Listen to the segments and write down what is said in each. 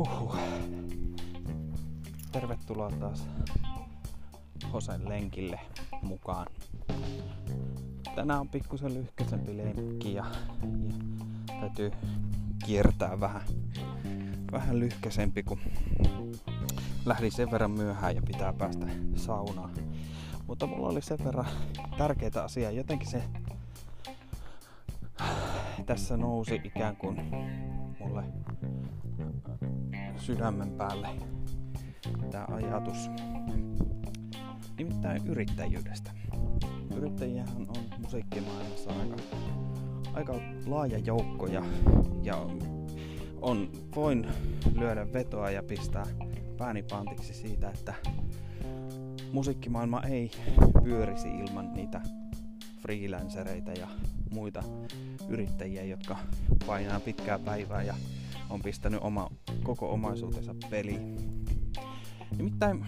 Huhhuh. Tervetuloa taas Hosen lenkille mukaan. Tänään on pikkusen lyhkäisempi lenkki ja, ja täytyy kiertää vähän, vähän lyhkäisempi, kun lähdin sen verran myöhään ja pitää päästä saunaan. Mutta mulla oli sen verran tärkeitä asiaa. Jotenkin se tässä nousi ikään kuin mulle sydämen päälle tämä ajatus. Nimittäin yrittäjyydestä. Yrittäjiähän on musiikkimaailmassa aika, aika laaja joukko ja, ja on, voin lyödä vetoa ja pistää pääni pantiksi siitä, että musiikkimaailma ei pyörisi ilman niitä freelancereita ja muita yrittäjiä, jotka painaa pitkää päivää ja on pistänyt oma, koko omaisuutensa peliin. Nimittäin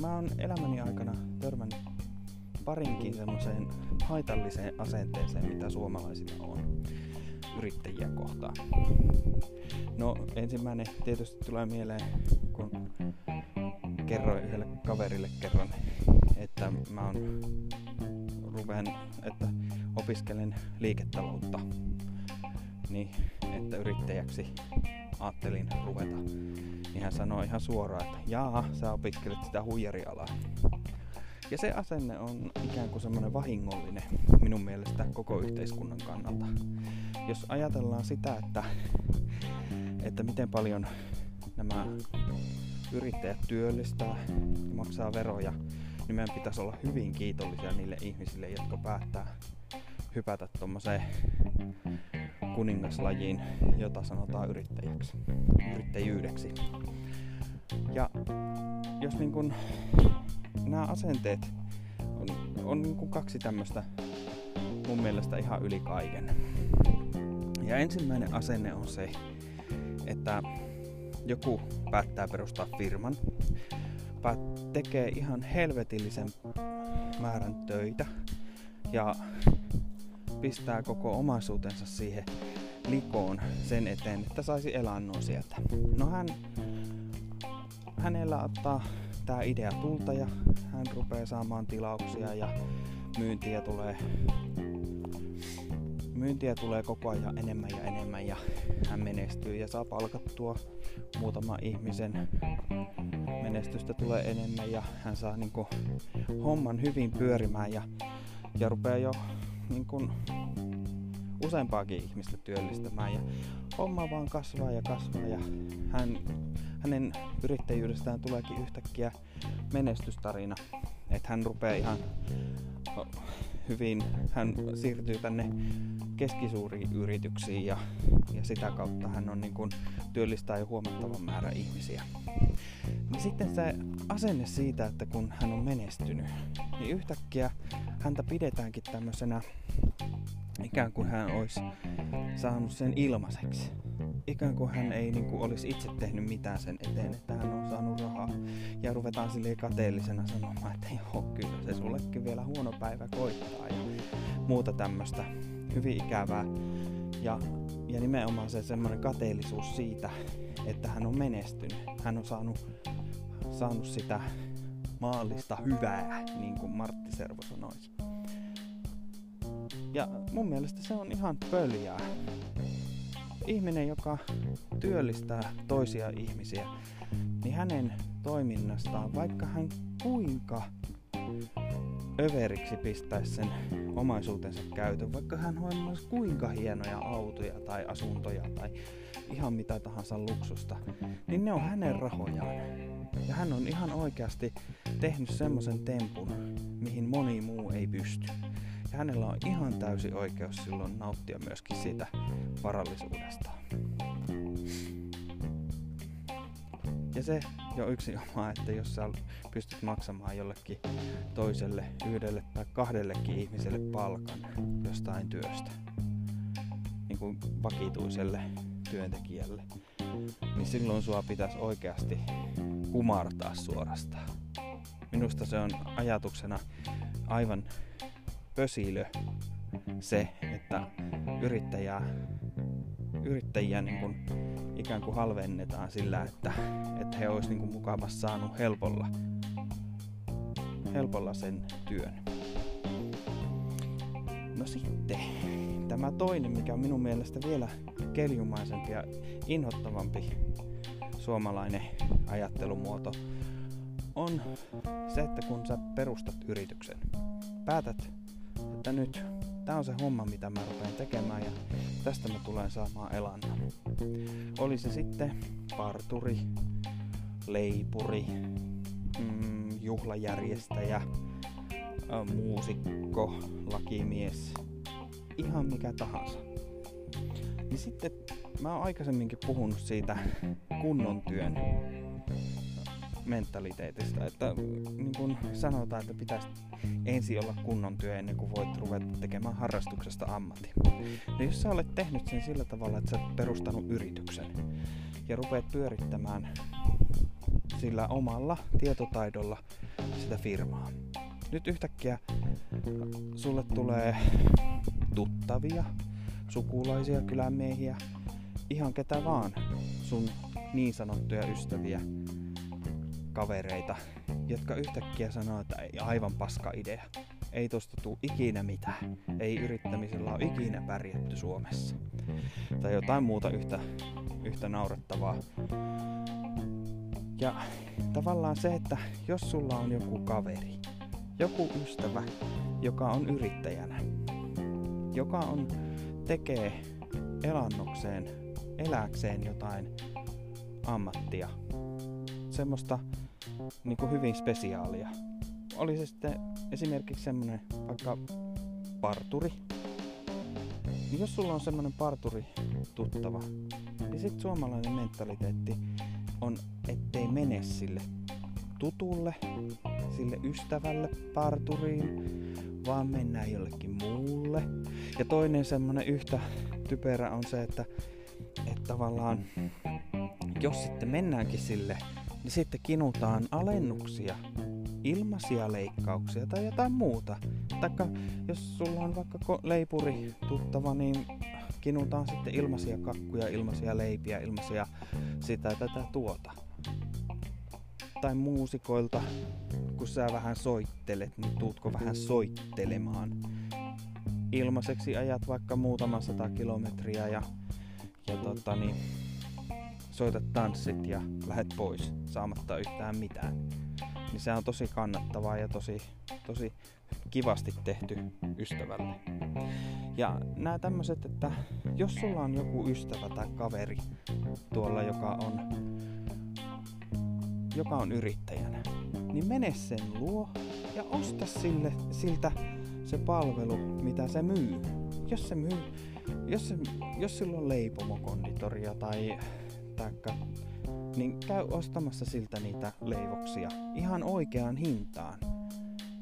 mä oon elämäni aikana törmännyt parinkin semmoiseen haitalliseen asenteeseen, mitä suomalaisilla on yrittäjiä kohtaan. No ensimmäinen tietysti tulee mieleen, kun kerroin yhdelle kaverille kerran, että mä oon ruveen, että opiskelen liiketaloutta, niin että yrittäjäksi ajattelin ruveta. Niin hän sanoi ihan suoraan, että jaa, sä opiskelet sitä huijarialaa. Ja se asenne on ikään kuin semmoinen vahingollinen minun mielestä koko yhteiskunnan kannalta. Jos ajatellaan sitä, että, että miten paljon nämä yrittäjät työllistää, maksaa veroja, niin meidän pitäisi olla hyvin kiitollisia niille ihmisille, jotka päättää hypätä tuommoiseen kuningaslajiin, jota sanotaan yrittäjäksi, yrittäjyydeksi. Ja jos niin kun, nämä asenteet on, on niin kun kaksi tämmöistä mun mielestä ihan yli kaiken. Ja ensimmäinen asenne on se, että joku päättää perustaa firman, tekee ihan helvetillisen määrän töitä ja pistää koko omaisuutensa siihen likoon sen eteen, että saisi elannon sieltä. No hän, hänellä ottaa tämä idea tulta ja hän rupeaa saamaan tilauksia ja myyntiä tulee myyntiä tulee koko ajan enemmän ja enemmän ja hän menestyy ja saa palkattua muutama ihmisen menestystä tulee enemmän ja hän saa niinku homman hyvin pyörimään ja, ja rupeaa jo niinku useampaakin ihmistä työllistämään ja homma vaan kasvaa ja kasvaa ja hän, hänen yrittäjyydestään tuleekin yhtäkkiä menestystarina. Että hän rupeaa ihan hyvin, hän siirtyy tänne keskisuuriin yrityksiin ja, ja sitä kautta hän on niin kuin, työllistää jo huomattavan määrä ihmisiä. Niin sitten se asenne siitä, että kun hän on menestynyt, niin yhtäkkiä häntä pidetäänkin tämmöisenä ikään kuin hän olisi saanut sen ilmaiseksi. Ikään kuin hän ei niin kuin, olisi itse tehnyt mitään sen eteen, että hän on saanut rahaa. Ja ruvetaan sille kateellisena sanomaan, että joo, kyllä se sullekin vielä huono päivä koittaa ja muuta tämmöistä hyvin ikävää. Ja, ja nimenomaan se semmoinen kateellisuus siitä, että hän on menestynyt. Hän on saanut, saanut sitä maallista hyvää, niin kuin Martti Servo sanoisi. Ja mun mielestä se on ihan pöljää. Ihminen, joka työllistää toisia ihmisiä, niin hänen toiminnastaan, vaikka hän kuinka överiksi pistäisi sen omaisuutensa käytön, vaikka hän hoimaisi kuinka hienoja autoja tai asuntoja tai ihan mitä tahansa luksusta, niin ne on hänen rahojaan. Ja hän on ihan oikeasti tehnyt semmoisen tempun, mihin moni muu ei pysty. Ja hänellä on ihan täysi oikeus silloin nauttia myöskin siitä varallisuudesta. Ja se jo yksi oma, että jos sä pystyt maksamaan jollekin toiselle, yhdelle tai kahdellekin ihmiselle palkan jostain työstä, niin kuin vakituiselle työntekijälle, niin silloin sua pitäisi oikeasti kumartaa suorastaan. Minusta se on ajatuksena aivan pösilö se, että yrittäjää, yrittäjiä niin kuin ikään kuin halvennetaan sillä, että, että he olisivat niin mukavasti saanut helpolla, helpolla sen työn. No sitten, tämä toinen, mikä on minun mielestä vielä keljumaisempi ja inhottavampi suomalainen ajattelumuoto, on se, että kun sä perustat yrityksen, päätät, että nyt tämä on se homma, mitä mä rupean tekemään ja tästä mä tulen saamaan elannon. Oli se sitten parturi, leipuri, mm, juhlajärjestäjä, muusikko, lakimies, ihan mikä tahansa. Niin sitten mä oon aikaisemminkin puhunut siitä kunnon työn mentaliteetista, että niin kun sanotaan, että pitäisi ensin olla kunnon työ ennen kuin voit ruveta tekemään harrastuksesta ammatti. No jos sä olet tehnyt sen sillä tavalla, että sä oot perustanut yrityksen ja rupeat pyörittämään sillä omalla tietotaidolla sitä firmaa. Nyt yhtäkkiä sulle tulee tuttavia, sukulaisia, kylämiehiä, ihan ketä vaan sun niin sanottuja ystäviä, kavereita, jotka yhtäkkiä sanoo, että ei aivan paska idea. Ei tosta tuu ikinä mitään. Ei yrittämisellä ole ikinä pärjätty Suomessa. Tai jotain muuta yhtä, yhtä naurettavaa. Ja tavallaan se, että jos sulla on joku kaveri, joku ystävä, joka on yrittäjänä, joka on, tekee elannokseen, eläkseen jotain ammattia, semmoista niin kuin hyvin spesiaalia. Oli se sitten esimerkiksi semmonen vaikka parturi. Niin jos sulla on semmonen parturi tuttava, niin sit suomalainen mentaliteetti on, ettei mene sille tutulle, sille ystävälle parturiin, vaan mennään jollekin muulle. Ja toinen semmonen yhtä typerä on se, että, että tavallaan jos sitten mennäänkin sille niin sitten kinutaan alennuksia, ilmaisia leikkauksia tai jotain muuta. Taikka jos sulla on vaikka leipuri tuttava, niin kinutaan sitten ilmaisia kakkuja, ilmaisia leipiä, ilmaisia sitä tätä tuota. Tai muusikoilta, kun sä vähän soittelet, niin tuutko vähän soittelemaan. Ilmaiseksi ajat vaikka muutama sata kilometriä ja, ja tota niin, soitat tanssit ja lähet pois saamatta yhtään mitään. Niin se on tosi kannattavaa ja tosi, tosi kivasti tehty ystävälle. Ja nämä tämmöiset, että jos sulla on joku ystävä tai kaveri tuolla, joka on, joka on yrittäjänä, niin mene sen luo ja osta sille, siltä se palvelu, mitä se myy. Jos se myy, jos, se, jos sillä on leipomokonditoria tai taikka, niin käy ostamassa siltä niitä leivoksia ihan oikeaan hintaan.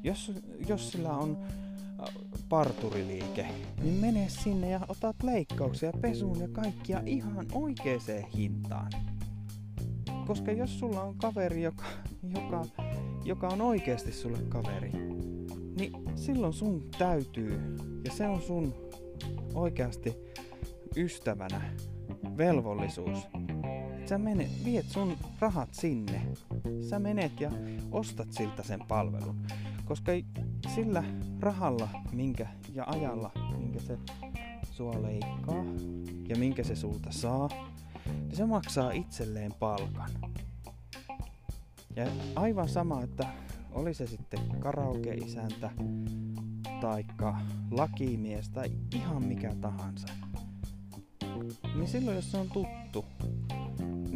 Jos, jos sillä on äh, parturiliike, niin mene sinne ja otat leikkauksia, pesuun ja kaikkia ihan oikeaan hintaan. Koska jos sulla on kaveri, joka, joka, joka on oikeasti sulle kaveri, niin silloin sun täytyy, ja se on sun oikeasti ystävänä velvollisuus sä menet, viet sun rahat sinne. Sä menet ja ostat siltä sen palvelun. Koska sillä rahalla minkä, ja ajalla, minkä se sua leikkaa ja minkä se sulta saa, niin se maksaa itselleen palkan. Ja aivan sama, että oli se sitten karaoke-isäntä, taikka lakimies tai ihan mikä tahansa. Niin silloin jos se on tuttu,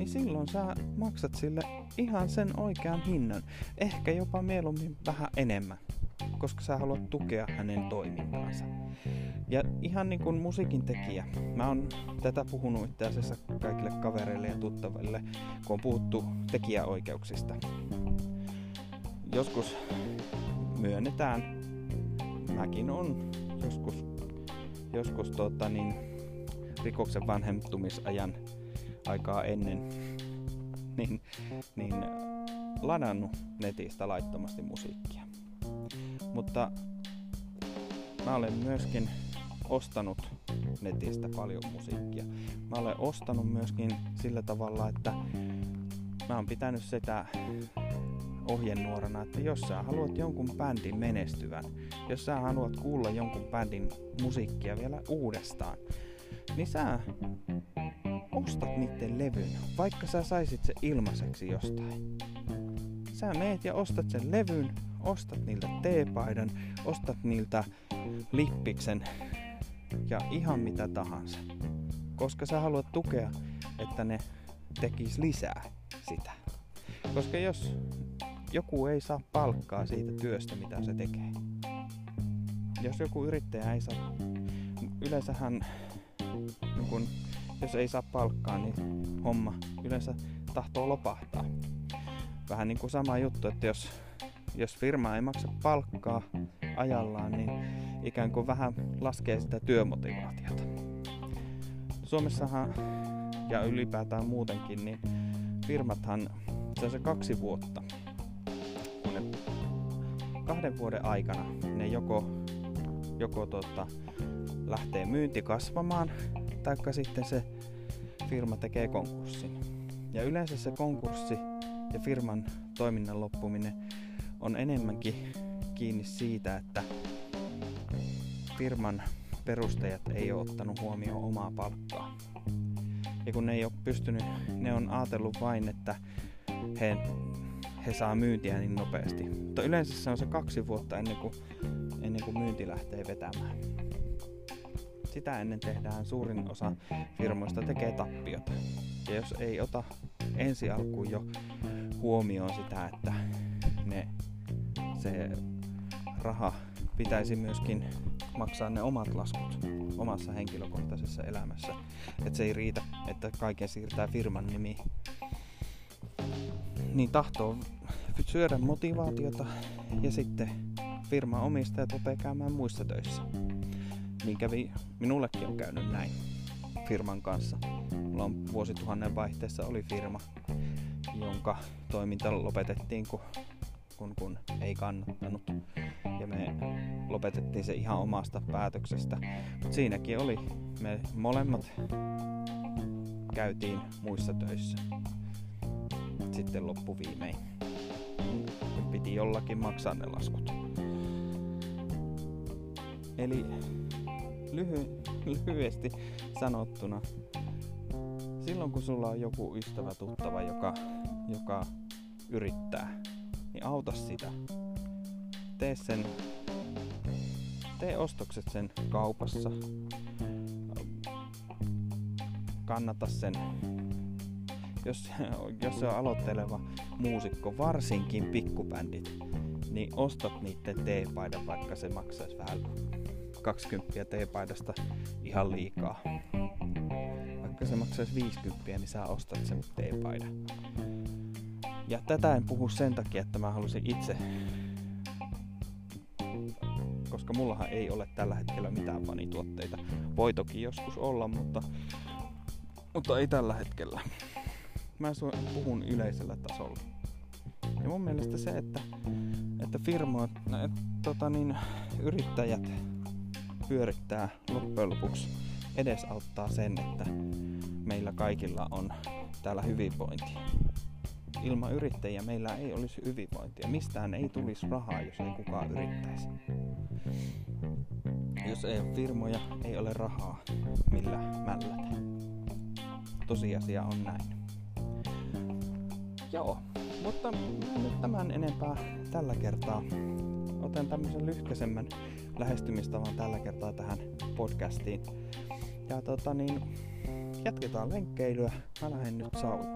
niin silloin sä maksat sille ihan sen oikean hinnan. Ehkä jopa mieluummin vähän enemmän, koska sä haluat tukea hänen toimintaansa. Ja ihan niin kuin musiikin tekijä, mä oon tätä puhunut itse asiassa kaikille kavereille ja tuttaville, kun on puhuttu tekijäoikeuksista. Joskus myönnetään, mäkin on joskus, joskus tota niin, rikoksen vanhentumisajan aikaa ennen niin, niin ladannut netistä laittomasti musiikkia. Mutta mä olen myöskin ostanut netistä paljon musiikkia. Mä olen ostanut myöskin sillä tavalla, että mä oon pitänyt sitä ohjenuorana, että jos sä haluat jonkun bändin menestyvän, jos sä haluat kuulla jonkun bändin musiikkia vielä uudestaan, niin sä ostat niiden levyn, vaikka sä saisit se ilmaiseksi jostain. Sä meet ja ostat sen levyn, ostat niiltä teepaidan, ostat niiltä lippiksen ja ihan mitä tahansa. Koska sä haluat tukea, että ne tekis lisää sitä. Koska jos joku ei saa palkkaa siitä työstä, mitä se tekee. Jos joku yrittäjä ei saa, yleensähän niin kun, jos ei saa palkkaa, niin homma yleensä tahtoo lopahtaa. Vähän niin kuin sama juttu, että jos, jos firma ei maksa palkkaa ajallaan, niin ikään kuin vähän laskee sitä työmotivaatiota. Suomessahan ja ylipäätään muutenkin, niin firmathan se se kaksi vuotta. Kun ne kahden vuoden aikana ne joko, joko tota, lähtee myynti kasvamaan, taikka sitten se firma tekee konkurssin. Ja yleensä se konkurssi ja firman toiminnan loppuminen on enemmänkin kiinni siitä, että firman perustajat ei ole ottanut huomioon omaa palkkaa. Ja kun ne ei ole pystynyt, ne on ajatellut vain, että he, he saa myyntiä niin nopeasti. Mutta yleensä se on se kaksi vuotta ennen kuin, ennen kuin myynti lähtee vetämään. Sitä ennen tehdään suurin osa firmoista tekee tappiota. Ja jos ei ota ensi alkuun jo huomioon sitä, että ne, se raha pitäisi myöskin maksaa ne omat laskut omassa henkilökohtaisessa elämässä. Että se ei riitä, että kaiken siirtää firman nimi. Niin tahtoo syödä motivaatiota ja sitten firman omistajat rupeaa käymään muissa töissä. Niin kävi, minullekin on käynyt näin firman kanssa. Mulla on vuosituhannen vaihteessa oli firma, jonka toiminta lopetettiin, kun, kun, kun ei kannattanut. Ja me lopetettiin se ihan omasta päätöksestä. Mutta siinäkin oli, me molemmat käytiin muissa töissä. Sitten loppuviimein. Piti jollakin maksaa ne laskut. Eli lyhy- lyhyesti sanottuna, silloin kun sulla on joku ystävä tuttava, joka, joka yrittää, niin auta sitä. Tee sen tee ostokset sen kaupassa. Kannata sen. Jos, jos on aloitteleva muusikko, varsinkin pikkubändit, niin ostat niiden teepaidan, vaikka se maksaisi vähän 20 teepaidasta ihan liikaa. Vaikka se maksaisi 50, niin sä ostat sen teepaidan. Ja tätä en puhu sen takia, että mä halusin itse koska mullahan ei ole tällä hetkellä mitään fanituotteita. Voi toki joskus olla, mutta, mutta ei tällä hetkellä. Mä puhun yleisellä tasolla. Ja mun mielestä se, että, että firmoit, että, tota niin, yrittäjät pyörittää loppujen lopuksi edesauttaa sen, että meillä kaikilla on täällä hyvinvointia ilman yrittäjiä meillä ei olisi hyvinvointia. Mistään ei tulisi rahaa, jos ei kukaan yrittäisi. Jos ei ole firmoja, ei ole rahaa, millä mällätä. Tosiasia on näin. Joo, mutta nyt tämän enempää tällä kertaa. Otan tämmöisen lyhkäisemmän lähestymistavan tällä kertaa tähän podcastiin. Ja tota niin, jatketaan lenkkeilyä. Mä lähden nyt saunomaan.